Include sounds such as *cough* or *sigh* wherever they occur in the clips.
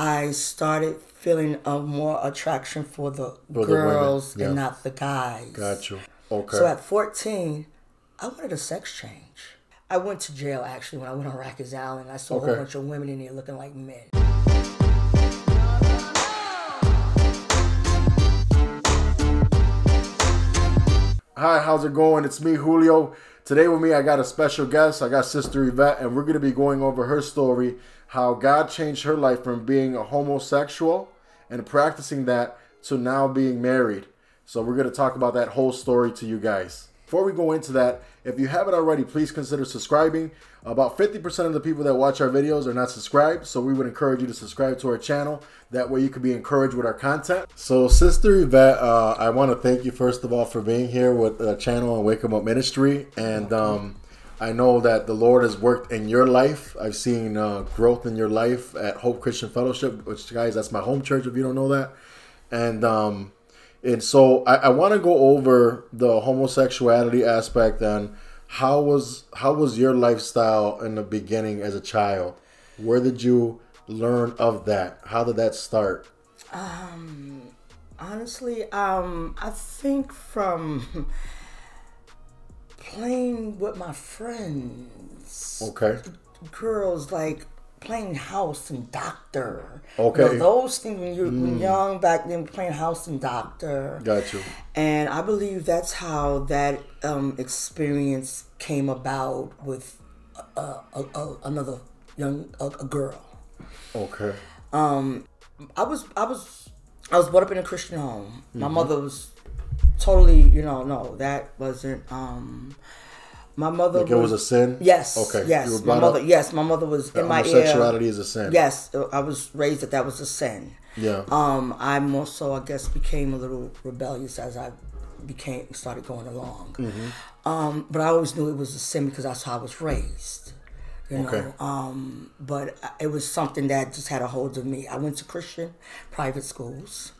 I started feeling a more attraction for the For the girls yeah. and not the guys. Got you. Okay. So at 14, I wanted a sex change. I went to jail actually when I went on Rikers Island. I saw a whole bunch of women in there looking like men. Hi, how's it going? It's me, Julio. Today with me, I got a special guest. I got Sister Yvette, and we're going to be going over her story, how God changed her life from being a homosexual and practicing that to now being married. So we're going to talk about that whole story to you guys. Before we go into that, if you haven't already, please consider subscribing. About 50% of the people that watch our videos are not subscribed, so we would encourage you to subscribe to our channel. That way you can be encouraged with our content. So, Sister Yvette, uh, I want to thank you first of all for being here with the channel and Wake Up Ministry. And um, I know that the Lord has worked in your life. I've seen uh, growth in your life at Hope Christian Fellowship, which, guys, that's my home church if you don't know that. And um, and so I, I want to go over the homosexuality aspect and how was how was your lifestyle in the beginning as a child? Where did you learn of that? How did that start? Um, Honestly, um, I think from *laughs* playing with my friends, Okay. girls like playing house and doctor. Okay. Mm. You know, those things when you're when young back then, playing house and doctor. Got you. And I believe that's how that um, experience came about with uh, a, a, another young a, a girl. Okay. Um, I was I was I was brought up in a Christian home. Mm-hmm. My mother was totally, you know, no, that wasn't. um My mother Like it was a sin? Yes. Okay. Yes. My mother. up- Yes, my mother was in my ear. Homosexuality is a sin. Yes, I was raised that that was a sin. Yeah. Um, I more so, I guess, became a little rebellious as I became started going along. Mm-hmm. Um, but I always knew it was a sin because that's how I was raised. You know, Okay. um, but it was something that just had a hold of me. I went to Christian private schools.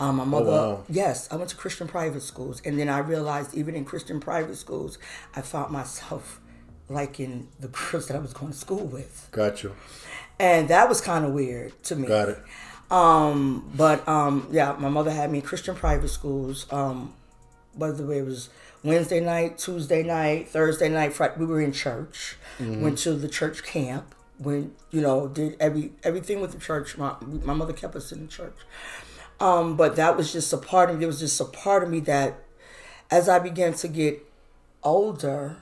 Um, my mother, Oh, wow. yes, I went to Christian private schools, and then I realized even in Christian private schools, I found myself liking the girls that I was going to school with, Got you. and that was kind of weird to me. Got it. Um, but um, yeah, my mother had me in Christian private schools. Um, by the way, it was Wednesday night, Tuesday night, Thursday night. Friday. We were in church. Went to the church camp. Went, you know, did every everything with the church. My my mother kept us in the church. Um, but that was just a part of me. There was just a part of me that, as I began to get older,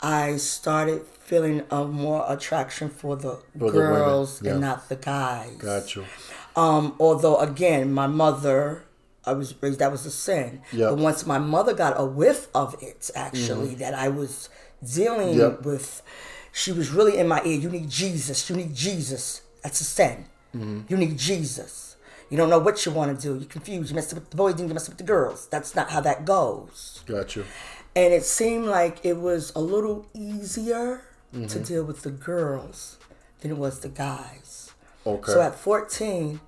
I started feeling a more attraction for the For the girls yeah. and not the guys. Gotcha. Um, although again, my mother, I was raised that was a sin. Yeah. But once my mother got a whiff of it, actually, that I was dealing Mm-hmm. Yep. with, she was really in my ear. You need Jesus. You need Jesus. That's a sin. Mm-hmm. You need Jesus. You don't know what you want to do. You're confused. You mess up with the boys, then you mess up with the girls. That's not how that goes. Got you. And it seemed like it was a little easier Mm-hmm. to deal with the girls than it was the guys. Okay. So at 14,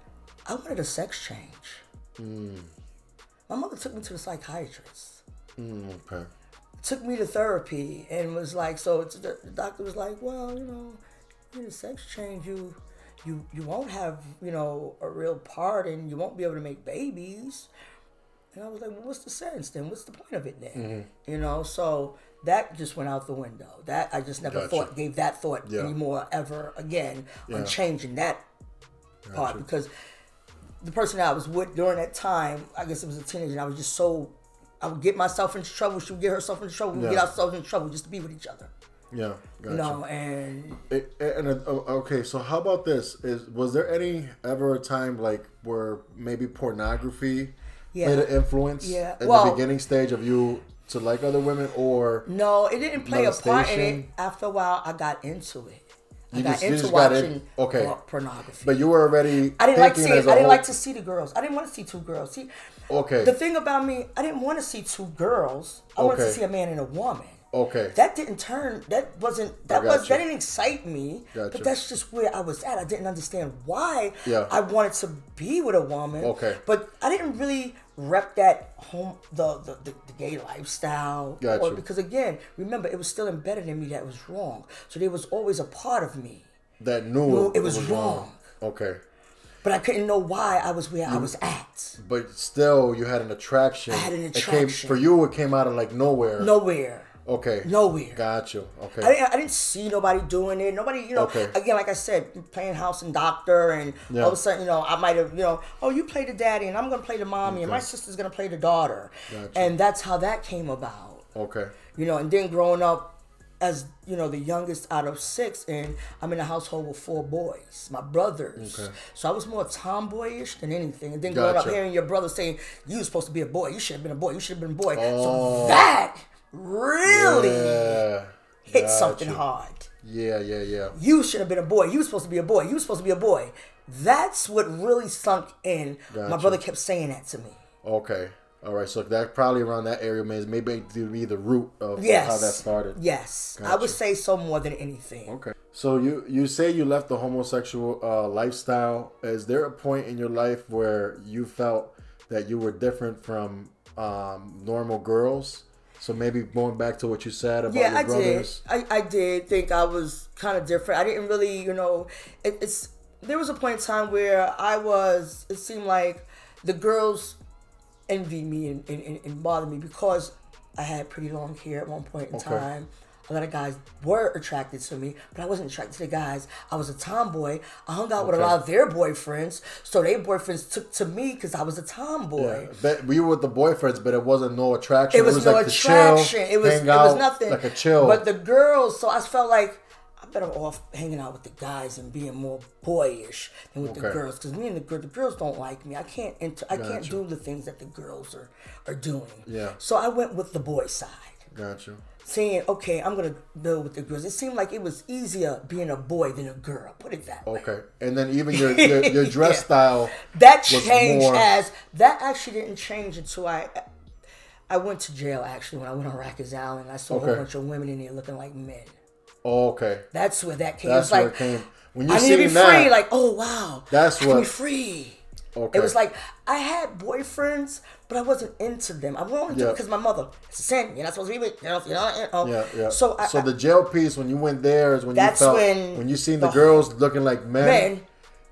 I wanted a sex change. Mm. My mother took me to the psychiatrist, Mm, okay. took me to therapy, and was like, so the, the doctor was like, well, you know, in a sex change, you, you, you won't have, you know, a real part, and you won't be able to make babies. And I was like, well, what's the sense then? What's the point of it then? Mm-hmm. You know, so that just went out the window. That I just never Gotcha. thought, gave that thought Yeah. anymore ever again Yeah. on changing that part because the person I was with during that time, I guess it was a teenager, and I was just so. I would get myself into trouble. She would get herself into trouble. We would Yeah. get ourselves in trouble just to be with each other. Yeah. Got You know, and It, and uh, oh, okay, so how about this? Is was there any ever a time like where maybe pornography Yeah. played an influence Yeah. at Well- the beginning stage of you to like other women, or no, it didn't play a part in it. After a while, I got into it. I You got just- into got watching in- okay. pornography. but you were already I didn't like thinking see. as didn't whole- like to see the girls. I didn't want to see two girls. See, Okay. the thing about me, I didn't want to see two girls. I wanted to see a man and a woman. Okay. That didn't turn. That wasn't. That was. you. That didn't excite me. Got But that's just where I was at. I didn't understand why. Yeah. I wanted to be with a woman. Okay. But I didn't really rep that home the the, the, the gay lifestyle. Got or- Because again, remember, it was still embedded in me that was wrong. So there was always a part of me. that knew Well, it, it was wrong. Okay. but I couldn't know why I was where I was at. But still, you had an attraction. I had an It came, attraction. for you, it came out of like nowhere. Nowhere. Okay. Nowhere. Got you. Okay. I didn't, I didn't see nobody doing it. Nobody, you know, Okay. again, like I said, playing house and doctor, and Yeah. all of a sudden, you know, I might have, you know, oh, you play the daddy, and I'm going to play the mommy, and my sister's going to play the daughter. Gotcha. And that's how that came about. okay. You know, and then growing up as, you know, the youngest out of six, and I'm in a household with four boys, my brothers. Okay. So I was more tomboyish than anything. And then growing up hearing your brother saying, you were supposed to be a boy, you should have been a boy, you should have been a boy. Oh. So that really Yeah. hit Got something hard. Yeah, yeah, yeah. You should have been a boy. You were supposed to be a boy. You were supposed to be a boy. That's what really sunk in. My brother kept saying that to me. Okay. All right. So that probably around that area may maybe to be the root of Yes. how that started. Yes. I would say so more than anything. Okay. So you you say you left the homosexual uh, lifestyle. Is there a point in your life where you felt that you were different from um, normal girls? So maybe going back to what you said about. Yeah, your I brothers. did. I, I did think I was kind of different. I didn't really, you know, it, it's there was a point in time where I was. It seemed like the girls envied me and, and, and- and bothered me because I had pretty long hair at one point in Okay. time. A lot of guys were attracted to me, but I wasn't attracted to the guys. I was a tomboy. I hung out with a lot of their boyfriends, so their boyfriends took to me because I was a tomboy. Yeah. But we were with the boyfriends, but it wasn't no attraction. It was, no like attraction. chill, it was it was nothing. like a chill. But the girls, so I felt like I'm better off hanging out with the guys and being more boyish than with the girls. Because me and the girls, the girls don't like me. I can't enter, I can't do the things that the girls are are doing. Yeah. So I went with the boy side. Got you. Saying, okay, I'm gonna build with the girls. It seemed like it was easier being a boy than a girl. Put it that way. Okay. And then even your *laughs* your, your dress Yeah. style. That changed more- as that actually didn't change until I I went to jail actually when I went on Rikers Island. I saw a whole bunch of women in there looking like men. Oh, okay. That's where that came. That's where like it came. When you I need to be that, free. Like oh wow, That's I what- free. Okay. It was like I had boyfriends, but I wasn't into them. I wanted to Yeah. because my mother. It's a sin. You're not supposed to be with. You know. You know. Know. Yeah, yeah. So I, so the jail piece when you went there is when That's you felt when you seen the, the- girls looking like men. Men.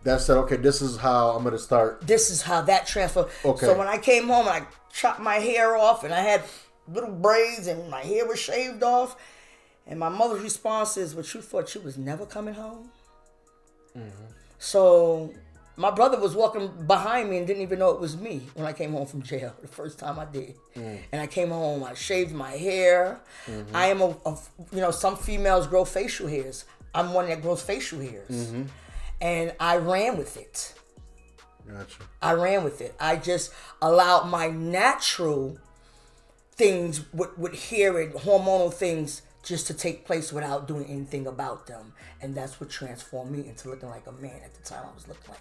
That said, okay, this is how I'm gonna start. this is how that transfer. Okay. So when I came home I chopped my hair off and I had little braids and my hair was shaved off, and my mother's response is, "What you thought you was never coming home?" Mm-hmm. So my brother was walking behind me and didn't even know it was me when I came home from jail the first time I did. Mm. And I came home, I shaved my hair. Mm-hmm. I am a, a- you know, some females grow facial hairs. I'm one that grows facial hairs. Mm-hmm. And I ran with it. Gotcha. I ran with it. I just allowed my natural things with, with hair and hormonal things just to take place without doing anything about them. And that's what transformed me into looking like a man. At the time, I was looking like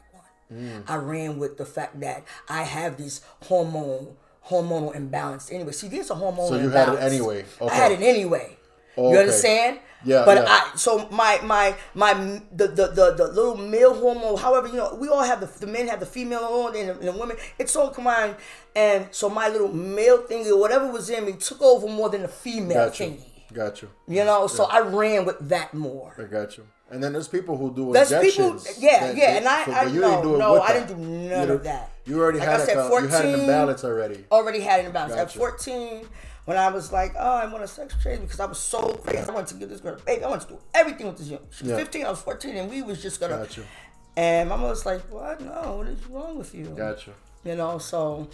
one. I ran with the fact that I have this hormone hormonal imbalance anyway. See, there's a hormonal So you had it imbalance. anyway. I had it anyway. Okay. You understand? Yeah, But yeah. I so my my my the the the, the little male hormone, however you know, we all have the the men have the female hormone and the, and the women. It's all combined, and so my little male thingy or whatever was in me took over more than the female Got you. thingy. Got you. You know, so I ran with that more. I got you. And then there's people who do There's people, injections. yeah, that- yeah, that- and I, so- I you no, didn't do it no, I didn't do none You of that. You already Like had I it. said, 14, you had an 14 imbalance already. already had an imbalance. Gotcha. At 14, when I was like, oh, I want a sex change because I was so crazy. I wanted to give this girl a baby. I wanted to do everything with this young. She was Yeah. 15, I was 14, and we was just gonna. Got you. And my mom was like, what? No, what is wrong with you? Got you. You know, so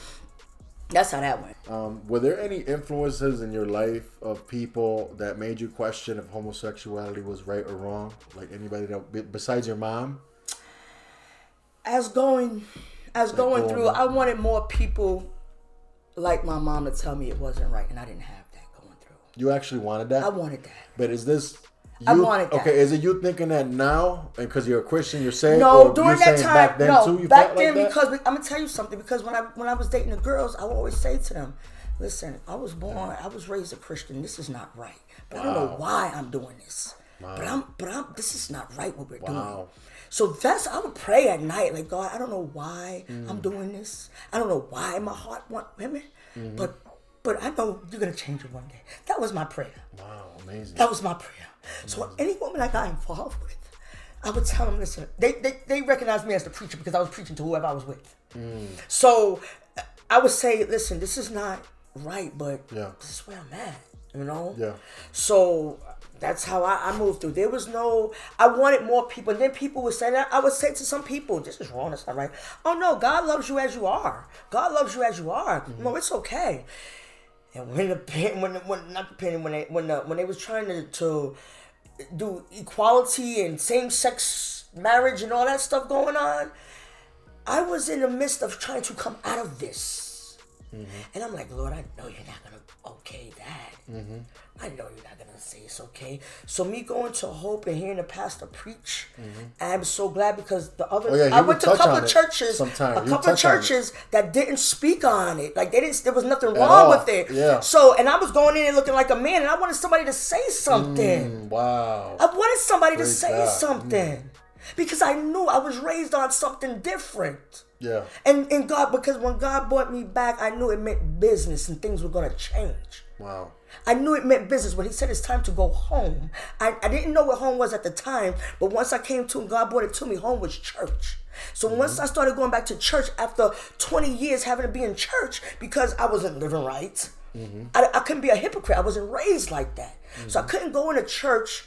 that's how that went. Um, were there any influences in your life of people that made you question if homosexuality was right or wrong? Like anybody that besides your mom? As going, as going going through, on. I wanted more people like my mom to tell me it wasn't right, and I didn't have that going through. You actually wanted that? I wanted that. But is this? You, I wanted that. Okay, is it you thinking that now, because you're a Christian, you're saying? No, during that time, back then no, too, you back like then that? because I'm gonna tell you something. Because when I when I was dating the girls, I would always say to them, "Listen, I was born, I was raised a Christian. This is not right, but I don't know why I'm doing this. But I'm, but I'm, this is not right what we're doing. Wow. So that's I would pray at night, like God, I don't know why Mm. I'm doing this. I don't know why my heart want women, Mm-hmm. but but I know you're gonna change it one day. That was my prayer. wow, amazing. That was my prayer. So any woman I got involved with, I would tell them, listen, they, they, they recognized me as the preacher because I was preaching to whoever I was with. Mm. So I would say, listen, this is not right, but Yeah. this is where I'm at, you know? Yeah. So that's how I, I moved through. There was no, I wanted more people. And then people would say that. I would say to some people, this is wrong, that's not right. Oh no, God loves you as you are. God loves you as you are. Mm-hmm. No, it's okay. And when the pen, when when not the pen, when they when the, when they was trying to, to do equality and same sex marriage and all that stuff going on, I was in the midst of trying to come out of this. And I'm like, Lord, I know you're not gonna okay that. I know you're not gonna say it's okay. So me going to Hope and hearing the pastor preach, I'm so glad because the other Oh, yeah, I went to a couple of churches, sometime. a couple of touch on it. churches that didn't speak on it. Like they didn't. There was nothing all. wrong with it. Yeah. So and I was going in and looking like a man, and I wanted somebody to say something. Mm, Wow. I wanted somebody to say God. Mm. Because I knew I was raised on something different. Yeah. And and God, because when God brought me back, I knew it meant business and things were gonna change. Wow. I knew it meant business. When he said it's time to go home, I, I didn't know what home was at the time, but once I came to and God brought it to me, home was church. So mm-hmm. once I started going back to church after 20 years having to be in church because I wasn't living right, mm-hmm. I, I couldn't be a hypocrite. I wasn't raised like that. So I mm-hmm. couldn't go into church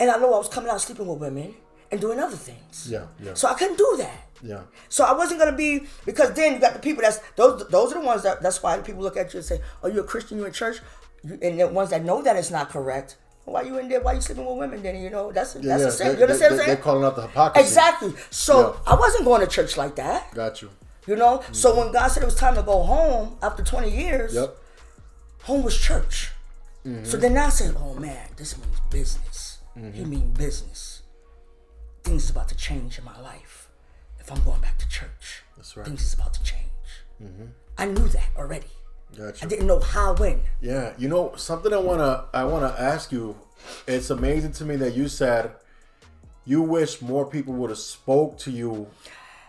and I know I was coming out sleeping with women and doing other things. Yeah. Yeah. So I couldn't do that. Yeah. So I wasn't gonna be because then you got the people that's those those are the ones that that's why people look at you and say, "Oh, you're a Christian, you're in church," you, and the ones that know that it's not correct. Why you in there? Why you sleeping with women? Then you know that's Yeah. that's yeah. a sin. They, You understand they, what I'm they're calling out the hypocrisy. Exactly. So Yeah. I wasn't going to church like that. Got you. You know. So when God said it was time to go home after 20 years, Yep. home was church. Mm-hmm. So then I said, "Oh man, this means business. Mm-hmm. He mean business. Things is about to change in my life if I'm going back to church. That's right. Things is about to change. Mm-hmm. I knew that already. Got I didn't know how when. Yeah, you know something I wanna I wanna ask you. It's amazing to me that you said you wish more people would have spoke to you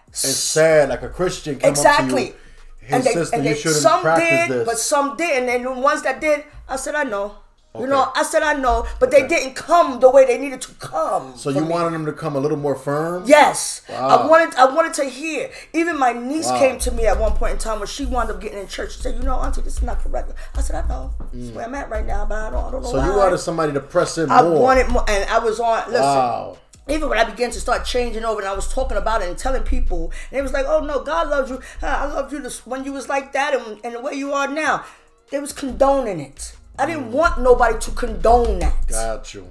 and said like a Christian came up to Exactly. you. Hey sister, you shouldn't some practice did, this. but some didn't. And the ones that did, I said I know. You know, I said I know, but they didn't come the way they needed to come. so you me. wanted them to come a little more firm. Yes, Wow. I wanted. I wanted to hear. Even my niece Wow. came to me at one point in time when she wound up getting in church. She said, "You know, Auntie, this is not correct." I said, "I know. This is mm. where I'm at right now, but I don't. I don't know So why." you wanted somebody to press in I more. wanted more, and I was on. Listen, wow. even when I began to start changing over and I was talking about it and telling people, and it was like, oh no, God loves you. I loved you this, when you was like that and, and the way you are now. They was condoning it. I didn't want nobody to condone that. Got you.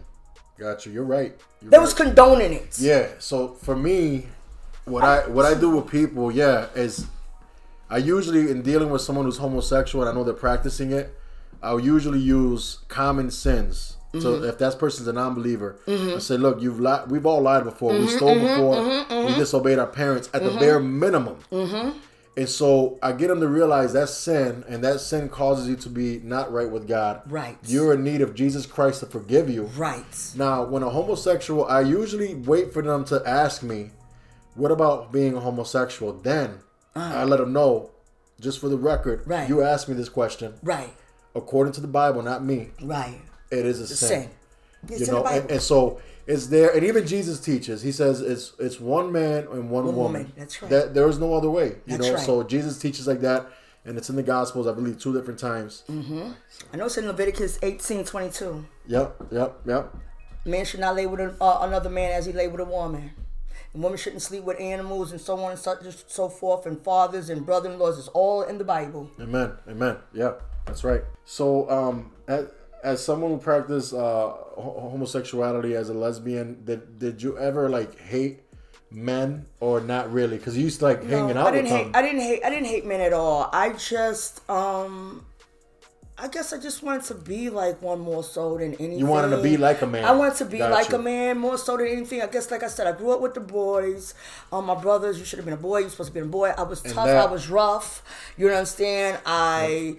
Got you. You're right. You're They right. was condoning it. Yeah. So for me, what I what I do with people, yeah, is I usually in dealing with someone who's homosexual and I know they're practicing it, I'll usually use common sins. So Mm-hmm. if that person's a non-believer, I mm-hmm. say, look, you've lied. We've all lied before. we mm-hmm, stole mm-hmm, before. We disobeyed our parents at the bare minimum. And so I get them to realize that's sin, and that sin causes you to be not right with God. Right. You're in need of Jesus Christ to forgive you. Right. Now, when a homosexual, I usually wait for them to ask me, "What about being a homosexual?" Then I uh. let them know, just for the record. Right. you asked me this question. Right. According to the Bible, not me, Right. it is a sin. Sin. It's You know, and, and so it's there, and even Jesus teaches. He says it's it's one man and one, One woman. woman, that's right. That there is no other way. You That's know, right. so Jesus teaches like that, and it's in the Gospels, I believe, two different times. Mm. I know it's in Leviticus 18, 22. Yep, yep, yep. Man should not lay with a, uh, another man as he lay with a woman. And women shouldn't sleep with animals and so on and such and so forth. And fathers and brother-in-laws is all in the Bible. Amen. Amen. Yeah, that's right. So, um, as, as someone who practiced uh, homosexuality as a lesbian, did did you ever like hate men or not really? Because you used to like hanging out I didn't with hate. them. I didn't hate. I didn't hate men at all. I just, um, I guess I just wanted to be like one more so than anything. You wanted to be like a man. I wanted to be Got like you. a man more so than anything. I guess, like I said, I grew up with the boys. Um, my brothers, you should have been a boy. You supposed to be a boy. I was tough. that- I was rough. You know understand? I.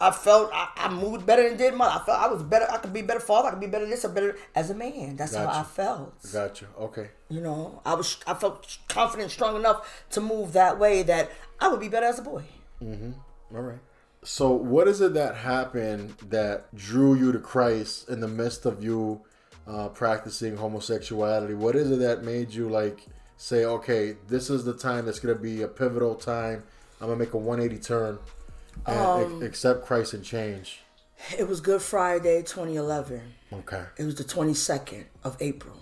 I felt I, I moved better than did my. I felt I was better. I could be better father. I could be better this or better as a man. That's how I felt. Gotcha. Okay. You know, I was I felt confident, strong enough to move that way that I would be better as a boy. Mm-hmm. All right. So, what is it that happened that drew you to Christ in the midst of you uh, practicing homosexuality. What is it that made you like say, okay, this is the time that's gonna be a pivotal time. I'm gonna make a 180 turn Um, accept Christ and change. It was Good Friday, 2011. Okay. It was the 22nd of April,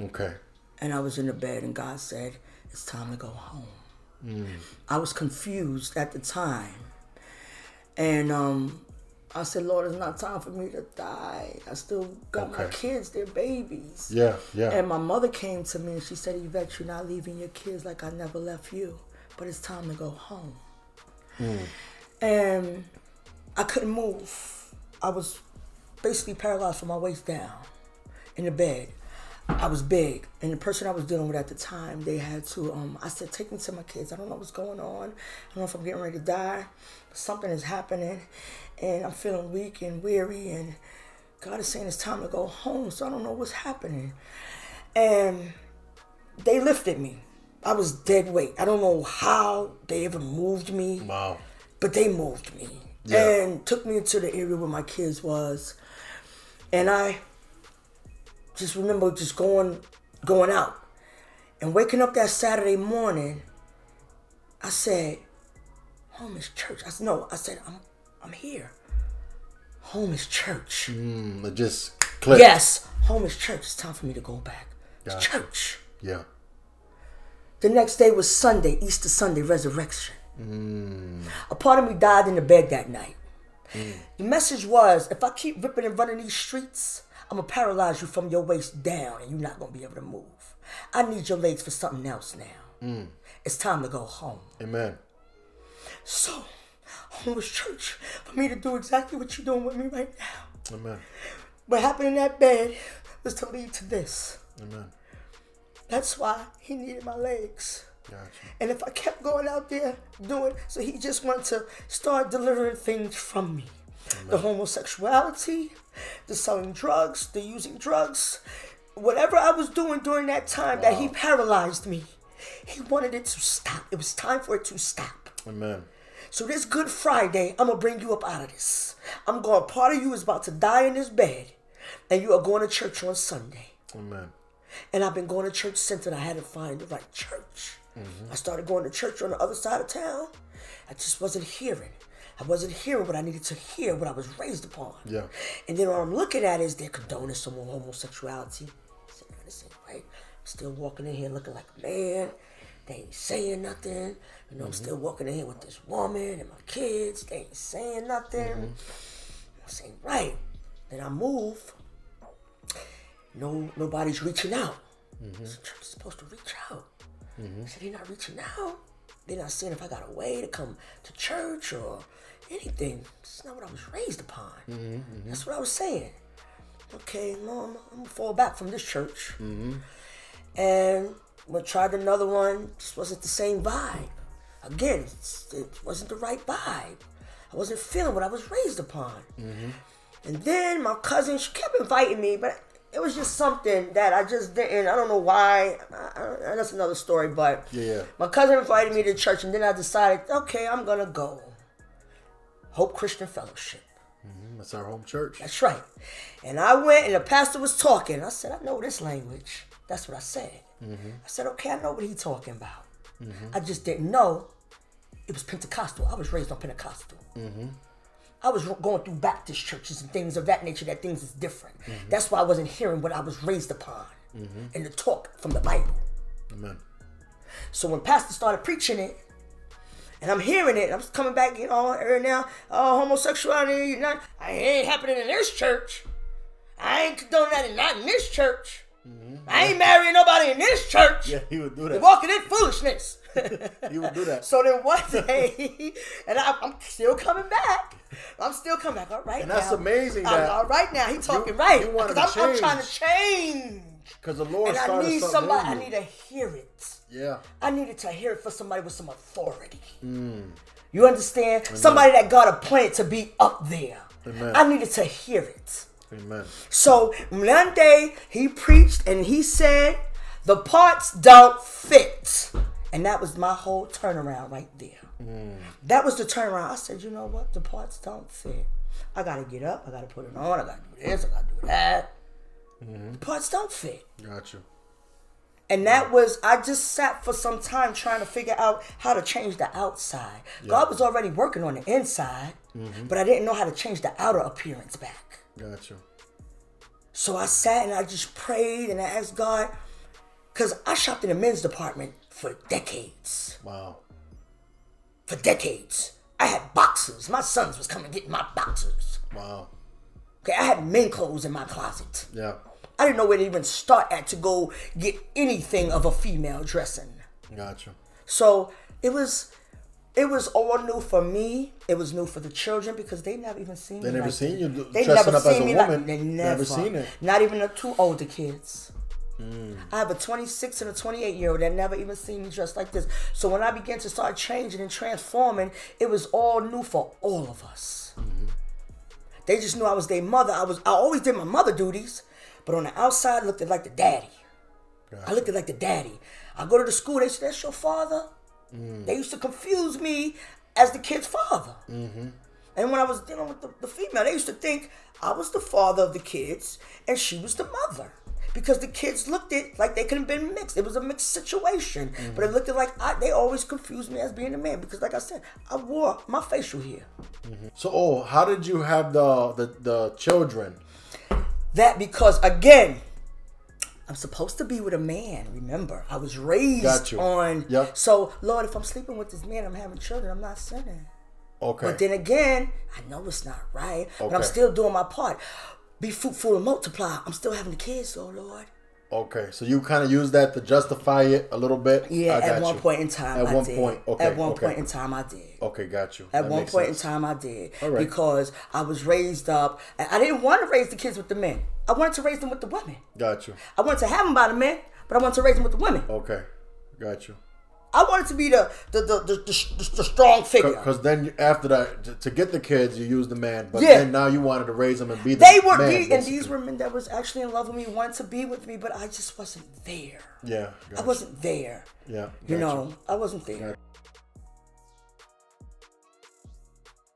Okay. and I was in the bed, and God said, "It's time to go home." Mm. I was confused at the time, and um, I said, "Lord, it's not time for me to die. I still got my kids; they're babies." Yeah. Yeah. And my mother came to me and she said, Yvette, you're not leaving your kids like I never left you, but it's time to go home. And I couldn't move. I was basically paralyzed from my waist down in the bed. I was big, and the person I was dealing with at the time, they had to. Um, I said, "Take me to my kids. I don't know what's going on. I don't know if I'm getting ready to die. Something is happening, and I'm feeling weak and weary, and God is saying it's time to go home. So I don't know what's happening." And they lifted me. I was dead weight. I don't know how they ever moved me wow. But they moved me Yeah. and took me into the area where my kids was and i just remember just going going out and waking up that saturday morning i said home is church i said no i said i'm i'm here home is church Mm, it just clicked. yes home is church it's time for me to go back it's Gotcha. church Yeah. The next day was Sunday, Easter Sunday, resurrection. Mm. A part of me died in the bed that night. Mm. The message was if I keep ripping and running these streets, I'm going to paralyze you from your waist down and you're not going to be able to move. I need your legs for something else now. Mm. It's time to go home. Amen. So, home was church for me to do exactly what you're doing with me right now. Amen. What happened in that bed was to lead to this. Amen. That's why he needed my legs. Gotcha. And if I kept going out there doing, so he just wanted to start delivering things from me. The homosexuality, the selling drugs, the using drugs, whatever I was doing during that time that he paralyzed me, he wanted it to stop. It was time for it to stop. Amen. So this Good Friday, I'm gonna bring you up out of this. I'm going. Part of you is about to die in this bed, and you are going to church on Sunday. Amen. And I've been going to church since, and I had to find the right church. Mm-hmm. I started going to church on the other side of town. I just wasn't hearing. I wasn't hearing what I needed to hear, what I was raised upon. Yeah. And then what I'm looking at is they're condoning some more homosexuality. I said, this ain't right. I'm still walking in here looking like a man. They ain't saying nothing. You know, I'm mm-hmm. still walking in here with this woman and my kids. They ain't saying nothing. Mm-hmm. This ain't right. Then I move. No, nobody's reaching out. I said, church is supposed to reach out. Mm-hmm. I said, they're not reaching out. They're not saying if I got a way to come to church or anything. It's not what I was raised upon. Mm-hmm, mm-hmm. That's what I was saying. Okay, no, I'm, I'm gonna fall back from this church. And we tried another one. Just wasn't the same vibe. Again, it wasn't the right vibe. I wasn't feeling what I was raised upon. And then my cousin, she kept inviting me, but it was just something that I just didn't. I don't know why. I, I, that's another story. But Yeah. my cousin invited me to church, and then I decided, okay, I'm gonna go. Hope Christian Fellowship. Mm-hmm, that's our home church. That's right. And I went, and the pastor was talking. I said, I know this language. That's what I said. Mm-hmm. I said, okay, I know what he's talking about. Mm-hmm. I just didn't know it was Pentecostal. I was raised on Pentecostal. I was going through Baptist churches and things of that nature, that things is different. Mm-hmm. That's why I wasn't hearing what I was raised upon mm-hmm. and the talk from the Bible. Amen. So when Pastor started preaching it, and I'm hearing it, I'm just coming back, you know, every now, oh, homosexuality, you not, I ain't happening in this church. I ain't condoning that, not in this church. Mm-hmm. I ain't marrying nobody in this church. Yeah, he would do You're that. walking in foolishness. He would do that. so then one day, *laughs* and I, I'm still coming back. I'm still coming back. All right, And that's now. amazing that all right now, he talking you- right. you wanted 'Cause to I'm, I'm trying to change. Because the Lord And I need somebody. I you. need to hear it. Yeah. I needed to hear it for somebody with some authority. Mm. You understand? Somebody that got a plan to be up there. Amen. I needed to hear it. Amen. So one day he preached and he said, "The parts don't fit," and that was my whole turnaround right there. Mm. That was the turnaround. I said, "You know what? The parts don't fit. I got to get up. I got to put it on. I got to do this. I got to do that." The parts don't fit. Gotcha. And that was, I just sat for some time trying to figure out how to change the outside. God was already working on the inside, but I didn't know how to change the outer appearance back. Gotcha. So I sat and I just prayed and I asked God, because I shopped in the men's department for decades. Wow. For decades. I had boxers. My sons was coming getting my boxers. Wow. Okay, I had men clothes in my closet. Yeah. I didn't know where to even start at to go get anything of a female dressing. Gotcha. So it was it was all new for me. It was new for the children because they never even seen. They never like seen you They dressing never up as seen a me like- woman. they Never never seen it. Not even the two older kids. Mm. I have a 26 and a 28 year old that never even seen me dressed like this. So when I began to start changing and transforming, it was all new for all of us. Mm-hmm. They just knew I was their mother. I was I always did my mother duties, but on the outside I looked like the daddy. I looked at like the daddy. I go to the school, they said, That's your father? Mm. They used to confuse me as the kid's father. Mm-hmm. And when I was dealing with the, the female, they used to think I was the father of the kids and she was the mother. Because the kids looked it like they could have been mixed. It was a mixed situation. Mm-hmm. But it looked like I, they always confused me as being a man. Because, like I said, I wore my facial hair. So, oh, how did you have the the, the children? That because, again, I'm supposed to be with a man. Remember, I was raised on. Yep. So, Lord, if I'm sleeping with this man, I'm having children. I'm not sinning. Okay. But then again, I know it's not right. But I'm still doing my part. Be fruitful and multiply. I'm still having the kids, oh Lord. okay. So you kind of use that to justify it a little bit. Yeah, at one you. point in time, At I one did. point. Okay. At one okay. point in time, I did. Okay, got you. At That one point sense. in time, I did All right. because I was raised up. I didn't want to raise the kids with the men. I wanted to raise them with the women. Got you. I wanted to have them by the men, but I wanted to raise them with the women. Okay. Got you. I wanted to be the the the, the, the, the strong figure. Because then after that, to, to get the kids, you use the man. But Yeah. then now you wanted to raise them and be the They were, man, and these were men that was actually in love with me, wanted to be with me, but I just wasn't there. Yeah. I wasn't there. Yeah. You know, I wasn't there.